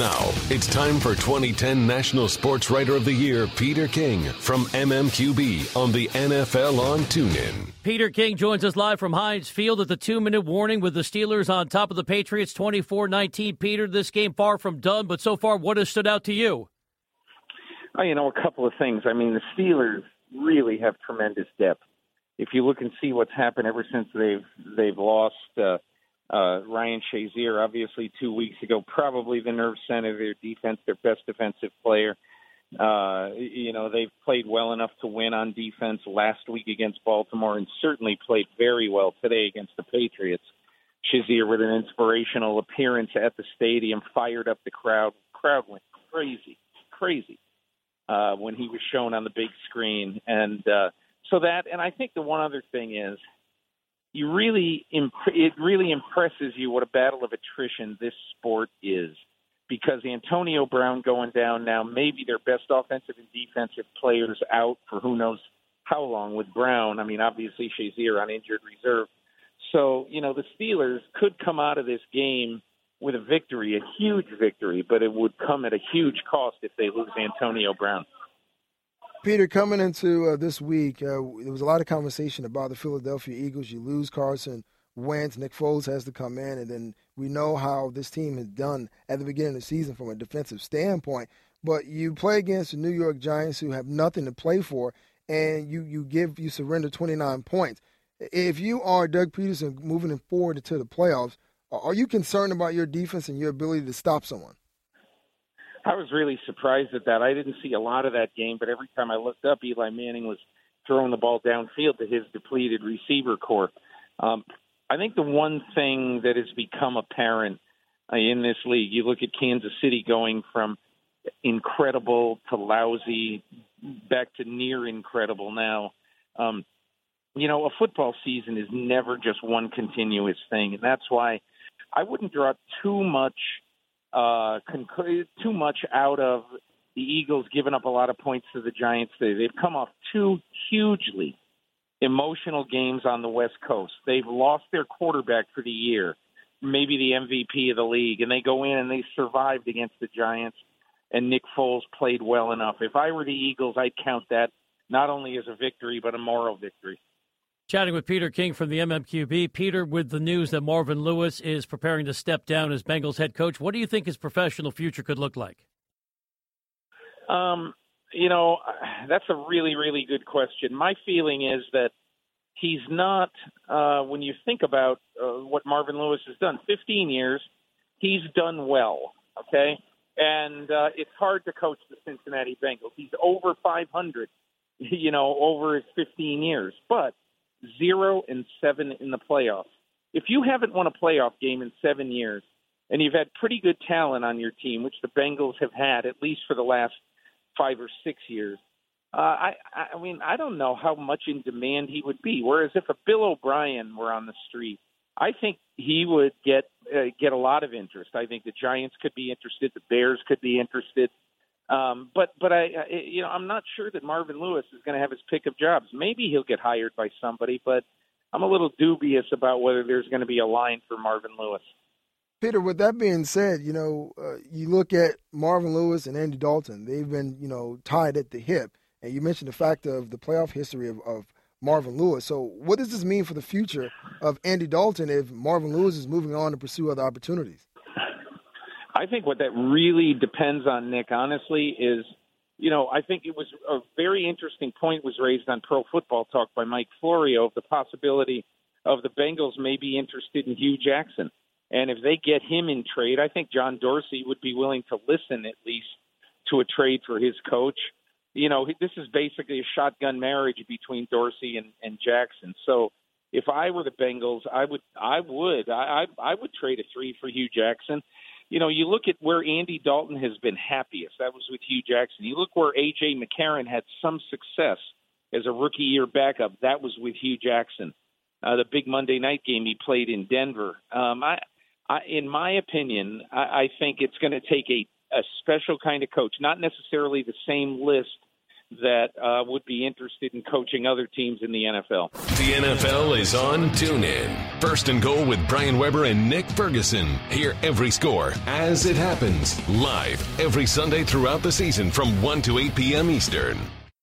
Now, it's time for 2010 National Sports Writer of the Year, Peter King from MMQB on the NFL on TuneIn. Peter King joins us live from Heinz Field at the two minute warning with the Steelers on top of the Patriots 24 19. Peter, this game far from done, but so far, what has stood out to you? Oh, you know, a couple of things. I mean, the Steelers really have tremendous depth. If you look and see what's happened ever since they've they've lost uh, uh, Ryan Shazier, obviously two weeks ago, probably the nerve center of their defense, their best defensive player. Uh, you know, they've played well enough to win on defense last week against Baltimore and certainly played very well today against the Patriots. Shazier with an inspirational appearance at the stadium fired up the crowd. Crowd went crazy, crazy uh, when he was shown on the big screen. And uh, so that, and I think the one other thing is you really imp- it really impresses you what a battle of attrition this sport is because Antonio Brown going down now, maybe their best offensive and defensive players out for who knows how long with Brown. I mean, obviously Shazier on injured reserve. So, you know, the Steelers could come out of this game with a victory, a huge victory, but it would come at a huge cost if they lose Antonio Brown. Peter, coming into uh, this week, uh, there was a lot of conversation about the Philadelphia Eagles. You lose Carson Wentz, Nick Foles has to come in, and then we know how this team has done at the beginning of the season from a defensive standpoint. But you play against the New York Giants, who have nothing to play for, and you you give you surrender 29 points. If you are Doug Pederson moving forward into the playoffs, are you concerned about your defense and your ability to stop someone? I was really surprised at that. I didn't see a lot of that game, but every time I looked up, Eli Manning was throwing the ball downfield to his depleted receiver corps. Um, I think the one thing that has become apparent uh, in this league, you look at Kansas City going from incredible to lousy, back to near incredible now. Um, you know, a football season is never just one continuous thing, and that's why I wouldn't draw too much uh, conc- too much out of the Eagles giving up a lot of points to the Giants. They, they've come off two hugely emotional games on the West Coast. They've lost their quarterback for the year, maybe the MVP of the league, and they go in and they survived against the Giants. And Nick Foles played well enough. If I were the Eagles, I'd count that not only as a victory but a moral victory. Chatting with Peter King from the MMQB. Peter, with the news that Marvin Lewis is preparing to step down as Bengals head coach, what do you think his professional future could look like? Um, you know, that's a really, really good question. My feeling is that he's not, uh, when you think about uh, what Marvin Lewis has done, 15 years, he's done well, okay? And uh, it's hard to coach the Cincinnati Bengals. He's over 500, you know, over his 15 years. But zero and seven in the playoffs. If you haven't won a playoff game in seven years, and you've had pretty good talent on your team, which the Bengals have had at least for the last five or six years, uh, I, I mean, I don't know how much in demand he would be. Whereas if a Bill O'Brien were on the street, I think he would get uh, get a lot of interest. I think the Giants could be interested, the Bears could be interested. Um, but but I, I you know I'm not sure that Marvin Lewis is going to have his pick of jobs. Maybe he'll get hired by somebody, but I'm a little dubious about whether there's going to be a line for Marvin Lewis. Peter, with that being said, you know uh, you look at Marvin Lewis and Andy Dalton. They've been you know tied at the hip, and you mentioned the fact of the playoff history of, of Marvin Lewis. So what does this mean for the future of Andy Dalton if Marvin Lewis is moving on to pursue other opportunities? I think what that really depends on, Nick, honestly, is you know, I think it was a very interesting point was raised on Pro Football Talk by Mike Florio of the possibility of the Bengals may be interested in Hue Jackson. And if they get him in trade, I think John Dorsey would be willing to listen at least to a trade for his coach. You know, this is basically a shotgun marriage between Dorsey and, and Jackson. So if I were the Bengals, I would, I would, I, I, I would trade a three for Hue Jackson you know, you look at where Andy Dalton has been happiest. That was with Hue Jackson. You look where A.J. McCarron had some success as a rookie year backup. That was with Hue Jackson. Uh, the big Monday night game he played in Denver. Um, I, I, in my opinion, I, I think it's going to take a, a special kind of coach, not necessarily the same list that uh, would be interested in coaching other teams in the NFL. The NFL is on TuneIn. First and goal with Brian Weber and Nick Ferguson. Hear every score as it happens live every Sunday throughout the season from 1 to 8 p.m. Eastern.